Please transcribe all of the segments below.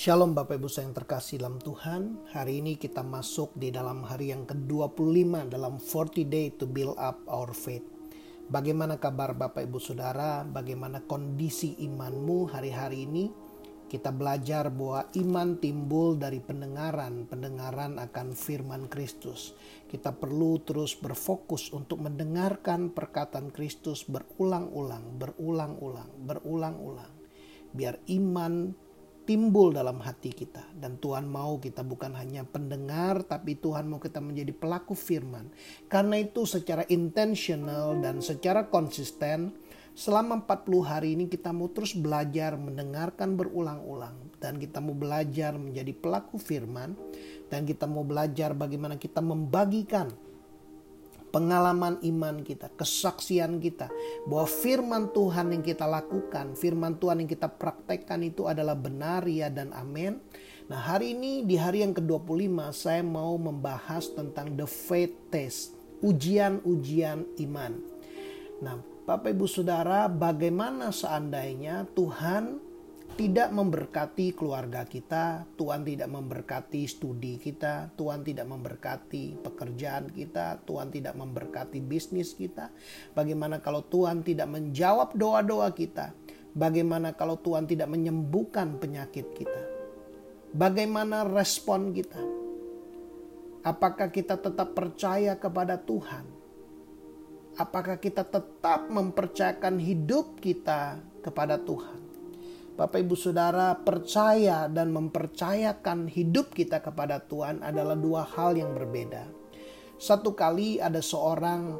Shalom Bapak Ibu saya yang terkasih dalam Tuhan. Hari ini kita masuk di dalam hari yang ke-25 dalam 40 day to build up our faith. Bagaimana kabar Bapak Ibu Saudara? Bagaimana kondisi imanmu hari-hari ini? Kita belajar bahwa iman timbul dari pendengaran, pendengaran akan firman Kristus. Kita perlu terus berfokus untuk mendengarkan perkataan Kristus berulang-ulang, berulang-ulang, berulang-ulang. Biar iman timbul dalam hati kita. Dan Tuhan mau kita bukan hanya pendengar tapi Tuhan mau kita menjadi pelaku firman. Karena itu secara intentional dan secara konsisten selama 40 hari ini kita mau terus belajar mendengarkan berulang-ulang. Dan kita mau belajar menjadi pelaku firman. Dan kita mau belajar bagaimana kita membagikan pengalaman iman kita, kesaksian kita bahwa firman Tuhan yang kita lakukan, firman Tuhan yang kita praktekkan itu adalah benar ya dan amin. Nah, hari ini di hari yang ke-25 saya mau membahas tentang the faith test, ujian-ujian iman. Nah, Bapak Ibu Saudara, bagaimana seandainya Tuhan tidak memberkati keluarga kita, Tuhan tidak memberkati studi kita, Tuhan tidak memberkati pekerjaan kita, Tuhan tidak memberkati bisnis kita. Bagaimana kalau Tuhan tidak menjawab doa-doa kita? Bagaimana kalau Tuhan tidak menyembuhkan penyakit kita? Bagaimana respon kita? Apakah kita tetap percaya kepada Tuhan? Apakah kita tetap mempercayakan hidup kita kepada Tuhan? Bapak Ibu Saudara percaya dan mempercayakan hidup kita kepada Tuhan adalah dua hal yang berbeda. Satu kali ada seorang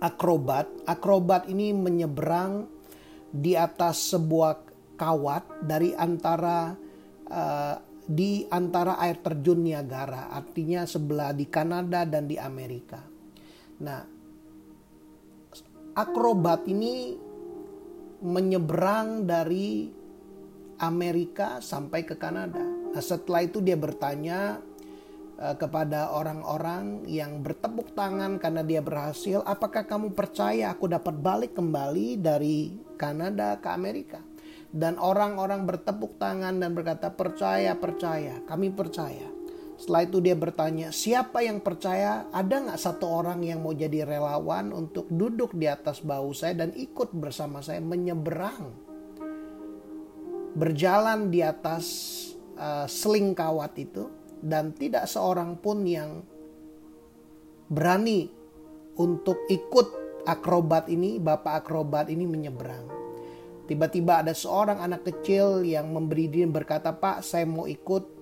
akrobat. Akrobat ini menyeberang di atas sebuah kawat dari antara uh, di antara air terjun Niagara, artinya sebelah di Kanada dan di Amerika. Nah, akrobat ini menyeberang dari Amerika sampai ke Kanada. Nah, setelah itu dia bertanya uh, kepada orang-orang yang bertepuk tangan karena dia berhasil, "Apakah kamu percaya aku dapat balik kembali dari Kanada ke Amerika?" Dan orang-orang bertepuk tangan dan berkata, "Percaya, percaya, kami percaya." Setelah itu dia bertanya, siapa yang percaya? Ada nggak satu orang yang mau jadi relawan untuk duduk di atas bahu saya dan ikut bersama saya menyeberang, berjalan di atas uh, seling kawat itu dan tidak seorang pun yang berani untuk ikut akrobat ini, bapak akrobat ini menyeberang. Tiba-tiba ada seorang anak kecil yang memberi diri berkata, Pak saya mau ikut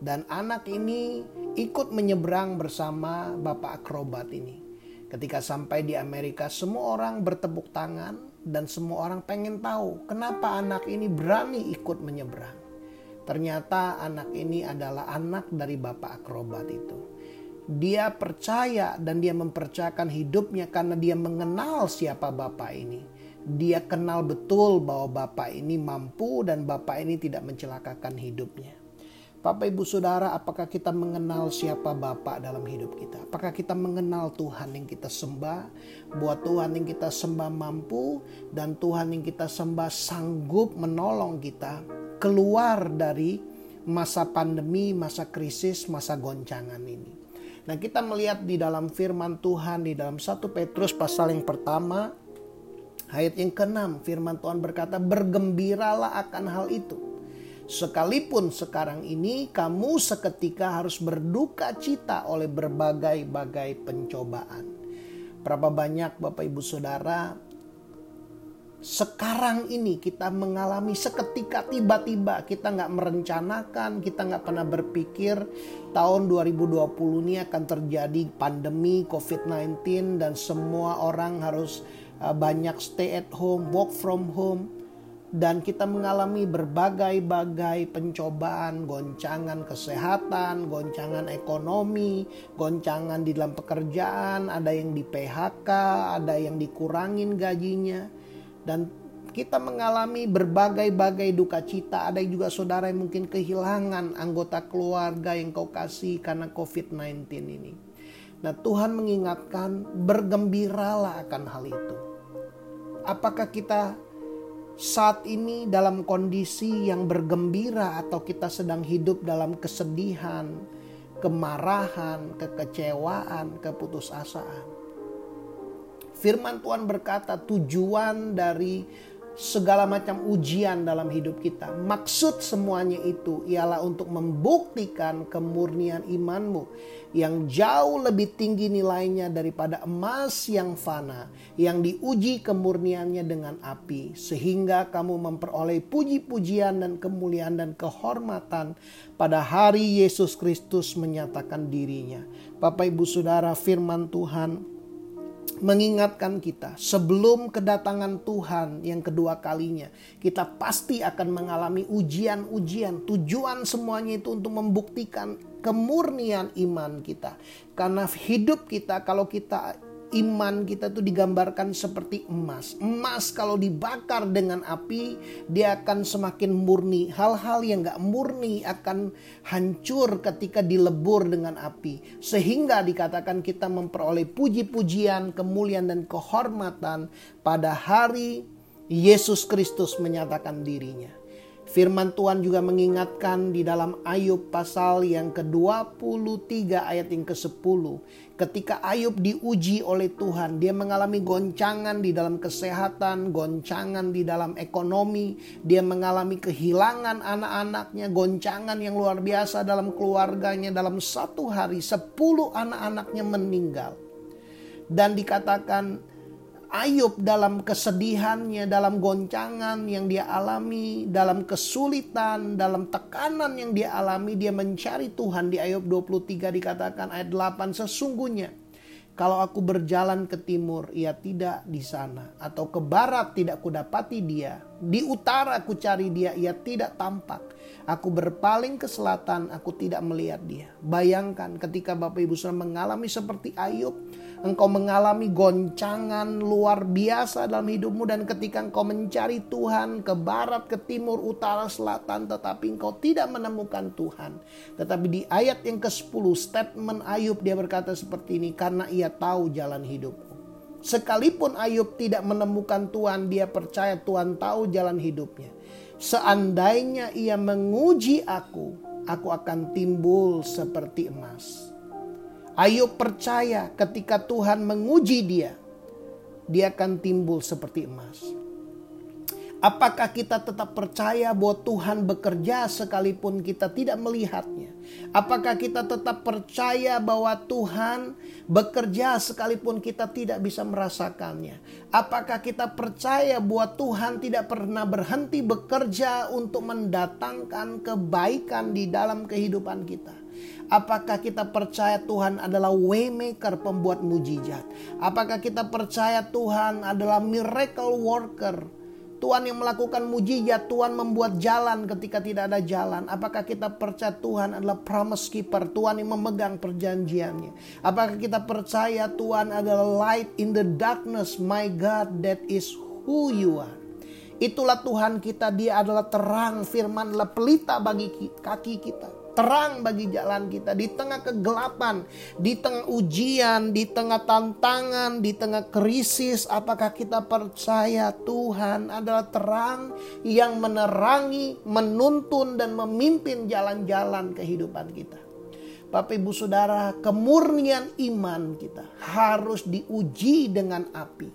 dan anak ini ikut menyeberang bersama bapak akrobat ini. Ketika sampai di Amerika, semua orang bertepuk tangan dan semua orang pengen tahu kenapa anak ini berani ikut menyeberang. Ternyata anak ini adalah anak dari bapak akrobat itu. Dia percaya dan dia mempercayakan hidupnya karena dia mengenal siapa bapak ini. Dia kenal betul bahwa bapak ini mampu dan bapak ini tidak mencelakakan hidupnya. Bapak Ibu Saudara, apakah kita mengenal siapa Bapak dalam hidup kita? Apakah kita mengenal Tuhan yang kita sembah? Buat Tuhan yang kita sembah mampu dan Tuhan yang kita sembah sanggup menolong kita keluar dari masa pandemi, masa krisis, masa goncangan ini. Nah kita melihat di dalam firman Tuhan di dalam 1 Petrus pasal yang pertama ayat yang ke-6 firman Tuhan berkata bergembiralah akan hal itu Sekalipun sekarang ini kamu seketika harus berduka cita oleh berbagai-bagai pencobaan. Berapa banyak Bapak Ibu Saudara sekarang ini kita mengalami seketika tiba-tiba kita nggak merencanakan, kita nggak pernah berpikir tahun 2020 ini akan terjadi pandemi COVID-19 dan semua orang harus eh, banyak stay at home, work from home dan kita mengalami berbagai-bagai pencobaan, goncangan kesehatan, goncangan ekonomi, goncangan di dalam pekerjaan, ada yang di PHK, ada yang dikurangin gajinya, dan kita mengalami berbagai-bagai duka cita. Ada juga saudara yang mungkin kehilangan anggota keluarga yang kau kasih karena COVID-19 ini. Nah, Tuhan mengingatkan, bergembiralah akan hal itu. Apakah kita saat ini dalam kondisi yang bergembira atau kita sedang hidup dalam kesedihan, kemarahan, kekecewaan, keputusasaan. Firman Tuhan berkata tujuan dari segala macam ujian dalam hidup kita. Maksud semuanya itu ialah untuk membuktikan kemurnian imanmu yang jauh lebih tinggi nilainya daripada emas yang fana yang diuji kemurniannya dengan api sehingga kamu memperoleh puji-pujian dan kemuliaan dan kehormatan pada hari Yesus Kristus menyatakan dirinya. Bapak Ibu Saudara firman Tuhan mengingatkan kita sebelum kedatangan Tuhan yang kedua kalinya, kita pasti akan mengalami ujian-ujian. Tujuan semuanya itu untuk membuktikan kemurnian iman kita. Karena hidup kita kalau kita iman kita tuh digambarkan seperti emas. Emas kalau dibakar dengan api, dia akan semakin murni. Hal-hal yang gak murni akan hancur ketika dilebur dengan api. Sehingga dikatakan kita memperoleh puji-pujian, kemuliaan dan kehormatan pada hari Yesus Kristus menyatakan dirinya. Firman Tuhan juga mengingatkan di dalam Ayub pasal yang ke-23 ayat yang ke-10. Ketika Ayub diuji oleh Tuhan, dia mengalami goncangan di dalam kesehatan, goncangan di dalam ekonomi, dia mengalami kehilangan anak-anaknya, goncangan yang luar biasa dalam keluarganya. Dalam satu hari, sepuluh anak-anaknya meninggal. Dan dikatakan Ayub dalam kesedihannya, dalam goncangan yang dia alami, dalam kesulitan, dalam tekanan yang dia alami, dia mencari Tuhan. Di Ayub 23 dikatakan ayat 8, sesungguhnya kalau aku berjalan ke timur, ia tidak di sana. Atau ke barat tidak kudapati dia. Di utara aku cari dia, ia tidak tampak. Aku berpaling ke selatan, aku tidak melihat dia. Bayangkan ketika Bapak Ibu Saudara mengalami seperti Ayub, engkau mengalami goncangan luar biasa dalam hidupmu dan ketika engkau mencari Tuhan ke barat, ke timur, utara, selatan tetapi engkau tidak menemukan Tuhan. Tetapi di ayat yang ke-10 statement Ayub dia berkata seperti ini karena ia tahu jalan hidupku. Sekalipun Ayub tidak menemukan Tuhan, dia percaya Tuhan tahu jalan hidupnya. Seandainya ia menguji aku, aku akan timbul seperti emas. Ayub percaya ketika Tuhan menguji dia, dia akan timbul seperti emas. Apakah kita tetap percaya bahwa Tuhan bekerja sekalipun kita tidak melihatnya? Apakah kita tetap percaya bahwa Tuhan bekerja sekalipun kita tidak bisa merasakannya? Apakah kita percaya bahwa Tuhan tidak pernah berhenti bekerja untuk mendatangkan kebaikan di dalam kehidupan kita? Apakah kita percaya Tuhan adalah waymaker pembuat mujizat? Apakah kita percaya Tuhan adalah miracle worker? Tuhan yang melakukan mujizat, Tuhan membuat jalan ketika tidak ada jalan. Apakah kita percaya Tuhan adalah promise keeper, Tuhan yang memegang perjanjiannya? Apakah kita percaya Tuhan adalah light in the darkness, my God, that is who you are? Itulah Tuhan kita, dia adalah terang, firman adalah pelita bagi kaki kita terang bagi jalan kita di tengah kegelapan, di tengah ujian, di tengah tantangan, di tengah krisis. Apakah kita percaya Tuhan adalah terang yang menerangi, menuntun, dan memimpin jalan-jalan kehidupan kita? Bapak Ibu Saudara, kemurnian iman kita harus diuji dengan api.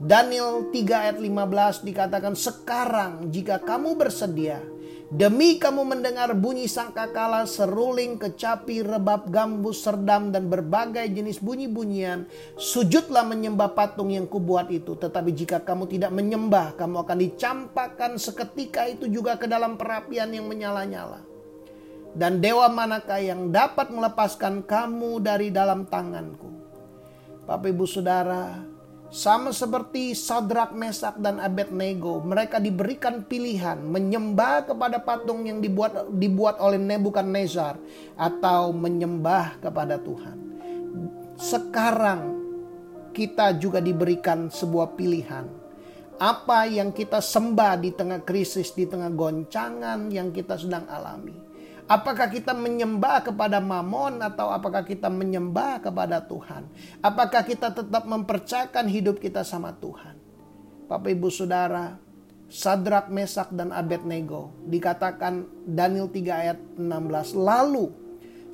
Daniel 3 ayat 15 dikatakan sekarang jika kamu bersedia Demi kamu mendengar bunyi sangkakala, seruling, kecapi, rebab, gambus, serdam, dan berbagai jenis bunyi-bunyian, sujudlah menyembah patung yang kubuat itu. Tetapi jika kamu tidak menyembah, kamu akan dicampakkan seketika itu juga ke dalam perapian yang menyala-nyala. Dan dewa manakah yang dapat melepaskan kamu dari dalam tanganku? Bapak ibu saudara, sama seperti Sadrak, Mesak, dan Abednego, mereka diberikan pilihan menyembah kepada patung yang dibuat dibuat oleh Nebukadnezar atau menyembah kepada Tuhan. Sekarang kita juga diberikan sebuah pilihan. Apa yang kita sembah di tengah krisis, di tengah goncangan yang kita sedang alami Apakah kita menyembah kepada Mamon atau apakah kita menyembah kepada Tuhan? Apakah kita tetap mempercayakan hidup kita sama Tuhan? Bapak Ibu Saudara, Sadrak, Mesak, dan Abednego. Dikatakan Daniel 3 ayat 16. Lalu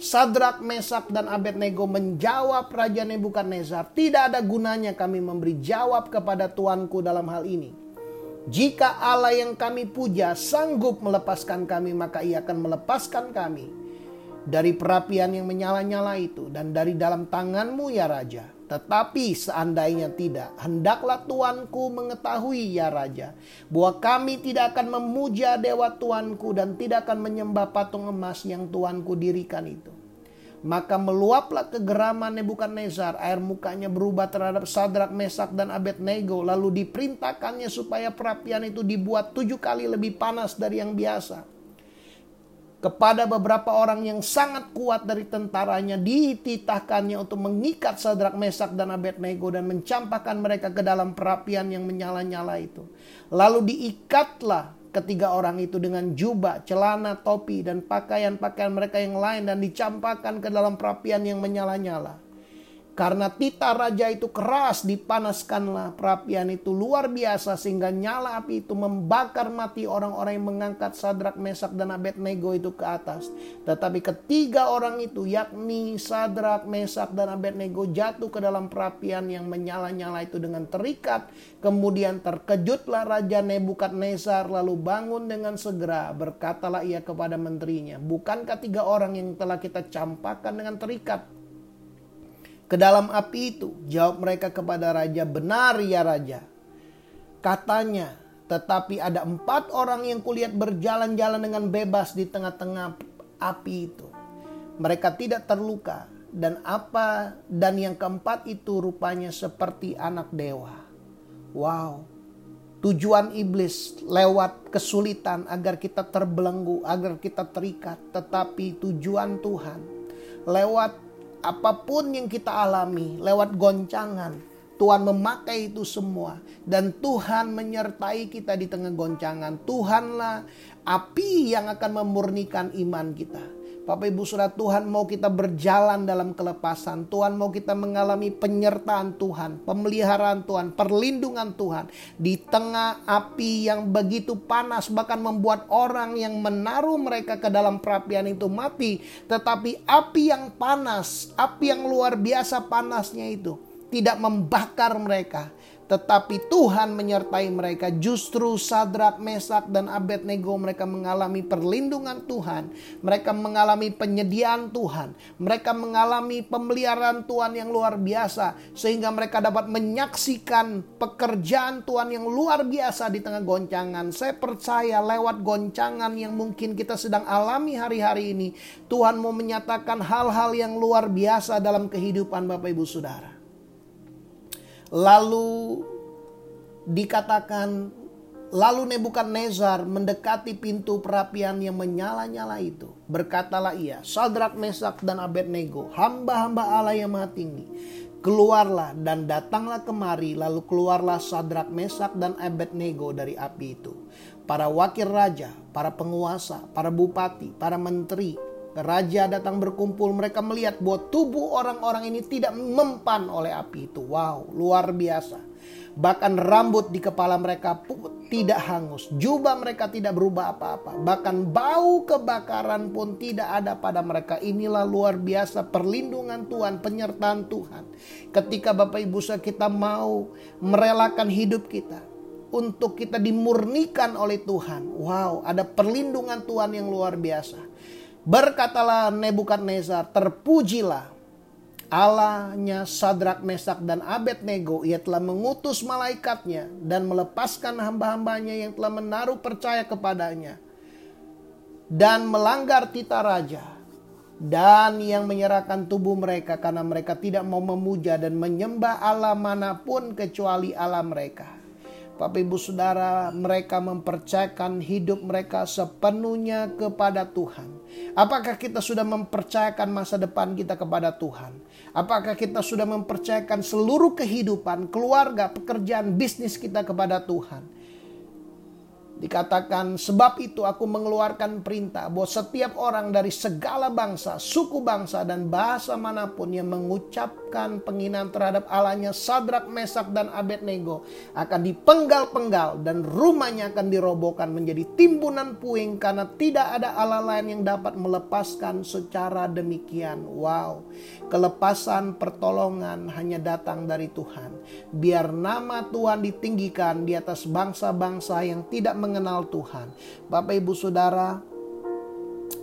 Sadrak, Mesak, dan Abednego menjawab Raja Nebukadnezar, tidak ada gunanya kami memberi jawab kepada tuanku dalam hal ini. Jika Allah yang kami puja sanggup melepaskan kami, maka ia akan melepaskan kami dari perapian yang menyala-nyala itu dan dari dalam tanganmu ya Raja. Tetapi seandainya tidak, hendaklah tuanku mengetahui ya Raja, bahwa kami tidak akan memuja dewa tuanku dan tidak akan menyembah patung emas yang tuanku dirikan itu. Maka meluaplah kegeraman Nebukadnezar, air mukanya berubah terhadap Sadrak, Mesak, dan Abednego. Lalu diperintahkannya supaya perapian itu dibuat tujuh kali lebih panas dari yang biasa kepada beberapa orang yang sangat kuat dari tentaranya dititahkannya untuk mengikat Sadrak Mesak dan Abednego dan mencampakkan mereka ke dalam perapian yang menyala-nyala itu. Lalu diikatlah ketiga orang itu dengan jubah, celana, topi dan pakaian-pakaian mereka yang lain dan dicampakkan ke dalam perapian yang menyala-nyala. Karena tita raja itu keras dipanaskanlah perapian itu luar biasa sehingga nyala api itu membakar mati orang-orang yang mengangkat Sadrak, Mesak dan Abednego itu ke atas. Tetapi ketiga orang itu yakni Sadrak, Mesak dan Abednego jatuh ke dalam perapian yang menyala-nyala itu dengan terikat. Kemudian terkejutlah Raja Nebukadnezar lalu bangun dengan segera berkatalah ia kepada menterinya. Bukankah tiga orang yang telah kita campakkan dengan terikat ke dalam api itu. Jawab mereka kepada raja, benar ya raja. Katanya, tetapi ada empat orang yang kulihat berjalan-jalan dengan bebas di tengah-tengah api itu. Mereka tidak terluka dan apa dan yang keempat itu rupanya seperti anak dewa. Wow. Tujuan iblis lewat kesulitan agar kita terbelenggu, agar kita terikat, tetapi tujuan Tuhan lewat apa pun yang kita alami lewat goncangan, Tuhan memakai itu semua dan Tuhan menyertai kita di tengah goncangan. Tuhanlah api yang akan memurnikan iman kita. Bapak Ibu Saudara Tuhan mau kita berjalan dalam kelepasan. Tuhan mau kita mengalami penyertaan Tuhan, pemeliharaan Tuhan, perlindungan Tuhan. Di tengah api yang begitu panas bahkan membuat orang yang menaruh mereka ke dalam perapian itu mati. Tetapi api yang panas, api yang luar biasa panasnya itu tidak membakar mereka tetapi Tuhan menyertai mereka. Justru Sadrak, Mesak, dan Abednego mereka mengalami perlindungan Tuhan. Mereka mengalami penyediaan Tuhan. Mereka mengalami pemeliharaan Tuhan yang luar biasa. Sehingga mereka dapat menyaksikan pekerjaan Tuhan yang luar biasa di tengah goncangan. Saya percaya lewat goncangan yang mungkin kita sedang alami hari-hari ini. Tuhan mau menyatakan hal-hal yang luar biasa dalam kehidupan Bapak Ibu Saudara. Lalu dikatakan Lalu Nebukadnezar mendekati pintu perapian yang menyala-nyala itu. Berkatalah ia, Sadrak, Mesak, dan Abednego, hamba-hamba Allah yang maha tinggi. Keluarlah dan datanglah kemari, lalu keluarlah Sadrak, Mesak, dan Abednego dari api itu. Para wakil raja, para penguasa, para bupati, para menteri, Raja datang berkumpul, mereka melihat bahwa tubuh orang-orang ini tidak mempan oleh api itu. Wow, luar biasa. Bahkan rambut di kepala mereka tidak hangus. Jubah mereka tidak berubah apa-apa. Bahkan bau kebakaran pun tidak ada pada mereka. Inilah luar biasa perlindungan Tuhan, penyertaan Tuhan. Ketika Bapak Ibu kita mau merelakan hidup kita untuk kita dimurnikan oleh Tuhan. Wow, ada perlindungan Tuhan yang luar biasa. Berkatalah Nebukadnezar, terpujilah Allahnya Sadrak, Mesak, dan Abednego. Ia telah mengutus malaikatnya dan melepaskan hamba-hambanya yang telah menaruh percaya kepadanya. Dan melanggar tita raja. Dan yang menyerahkan tubuh mereka karena mereka tidak mau memuja dan menyembah Allah mana pun kecuali Allah mereka. Bapak Ibu Saudara, mereka mempercayakan hidup mereka sepenuhnya kepada Tuhan. Apakah kita sudah mempercayakan masa depan kita kepada Tuhan? Apakah kita sudah mempercayakan seluruh kehidupan, keluarga, pekerjaan, bisnis kita kepada Tuhan? Dikatakan sebab itu aku mengeluarkan perintah bahwa setiap orang dari segala bangsa, suku bangsa dan bahasa mana pun yang mengucapkan penghinaan terhadap Allahnya Sadrak, Mesak, dan Abednego akan dipenggal-penggal dan rumahnya akan dirobohkan menjadi timbunan puing karena tidak ada Allah lain yang dapat melepaskan secara demikian. Wow, kelepasan pertolongan hanya datang dari Tuhan. Biar nama Tuhan ditinggikan di atas bangsa-bangsa yang tidak mengenal Tuhan. Bapak Ibu Saudara,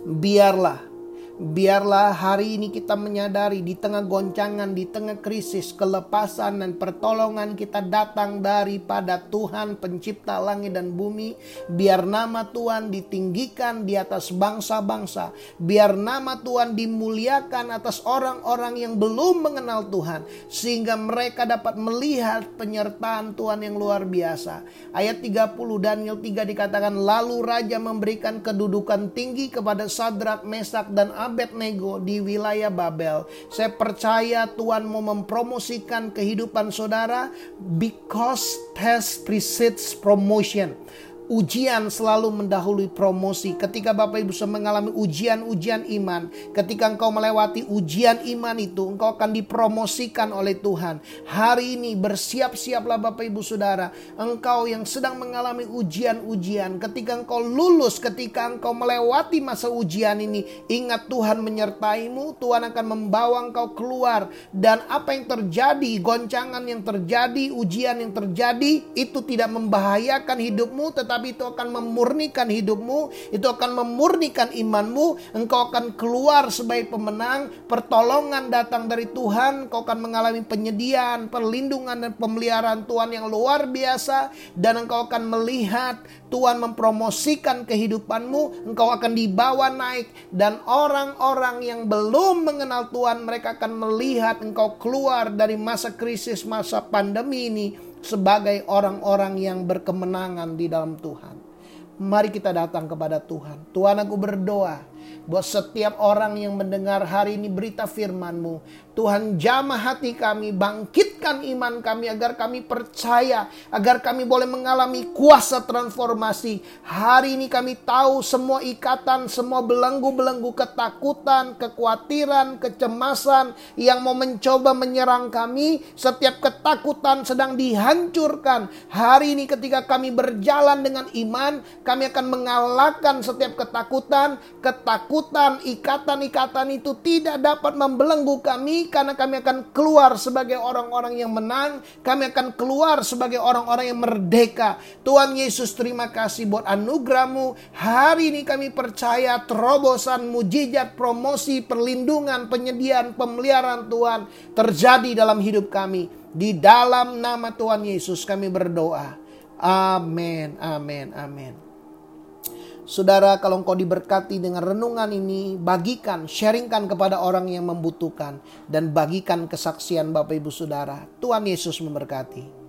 biarlah Biarlah hari ini kita menyadari di tengah goncangan, di tengah krisis, kelepasan dan pertolongan kita datang daripada Tuhan pencipta langit dan bumi. Biar nama Tuhan ditinggikan di atas bangsa-bangsa. Biar nama Tuhan dimuliakan atas orang-orang yang belum mengenal Tuhan. Sehingga mereka dapat melihat penyertaan Tuhan yang luar biasa. Ayat 30 Daniel 3 dikatakan, Lalu Raja memberikan kedudukan tinggi kepada Sadrak, Mesak, dan Abednego di wilayah Babel. Saya percaya Tuhan mau mempromosikan kehidupan saudara because test precedes promotion. Ujian selalu mendahului promosi. Ketika Bapak Ibu mengalami ujian-ujian iman, ketika engkau melewati ujian iman itu, engkau akan dipromosikan oleh Tuhan. Hari ini bersiap-siaplah Bapak Ibu Saudara, engkau yang sedang mengalami ujian-ujian, ketika engkau lulus, ketika engkau melewati masa ujian ini, ingat Tuhan menyertaimu, Tuhan akan membawa engkau keluar dan apa yang terjadi, goncangan yang terjadi, ujian yang terjadi itu tidak membahayakan hidupmu tetapi tapi itu akan memurnikan hidupmu, itu akan memurnikan imanmu, engkau akan keluar sebagai pemenang, pertolongan datang dari Tuhan, engkau akan mengalami penyediaan, perlindungan dan pemeliharaan Tuhan yang luar biasa. Dan engkau akan melihat Tuhan mempromosikan kehidupanmu, engkau akan dibawa naik. Dan orang-orang yang belum mengenal Tuhan mereka akan melihat engkau keluar dari masa krisis, masa pandemi ini sebagai orang-orang yang berkemenangan di dalam Tuhan. Mari kita datang kepada Tuhan. Tuhan aku berdoa buat setiap orang yang mendengar hari ini berita firman-Mu. Tuhan jamah hati kami, bangkitkan iman kami agar kami percaya, agar kami boleh mengalami kuasa transformasi. Hari ini kami tahu semua ikatan, semua belenggu-belenggu ketakutan, kekhawatiran, kecemasan yang mau mencoba menyerang kami, setiap ketakutan sedang dihancurkan. Hari ini ketika kami berjalan dengan iman, kami akan mengalahkan setiap ketakutan, ketakutan, ikatan-ikatan itu tidak dapat membelenggu kami karena kami akan keluar sebagai orang-orang yang menang. Kami akan keluar sebagai orang-orang yang merdeka. Tuhan Yesus terima kasih buat anugerahmu. Hari ini kami percaya terobosan, mujizat, promosi, perlindungan, penyediaan, pemeliharaan Tuhan terjadi dalam hidup kami. Di dalam nama Tuhan Yesus kami berdoa. Amin, amin, amin. Saudara, kalau engkau diberkati dengan renungan ini, bagikan, sharingkan kepada orang yang membutuhkan, dan bagikan kesaksian Bapak Ibu Saudara. Tuhan Yesus memberkati.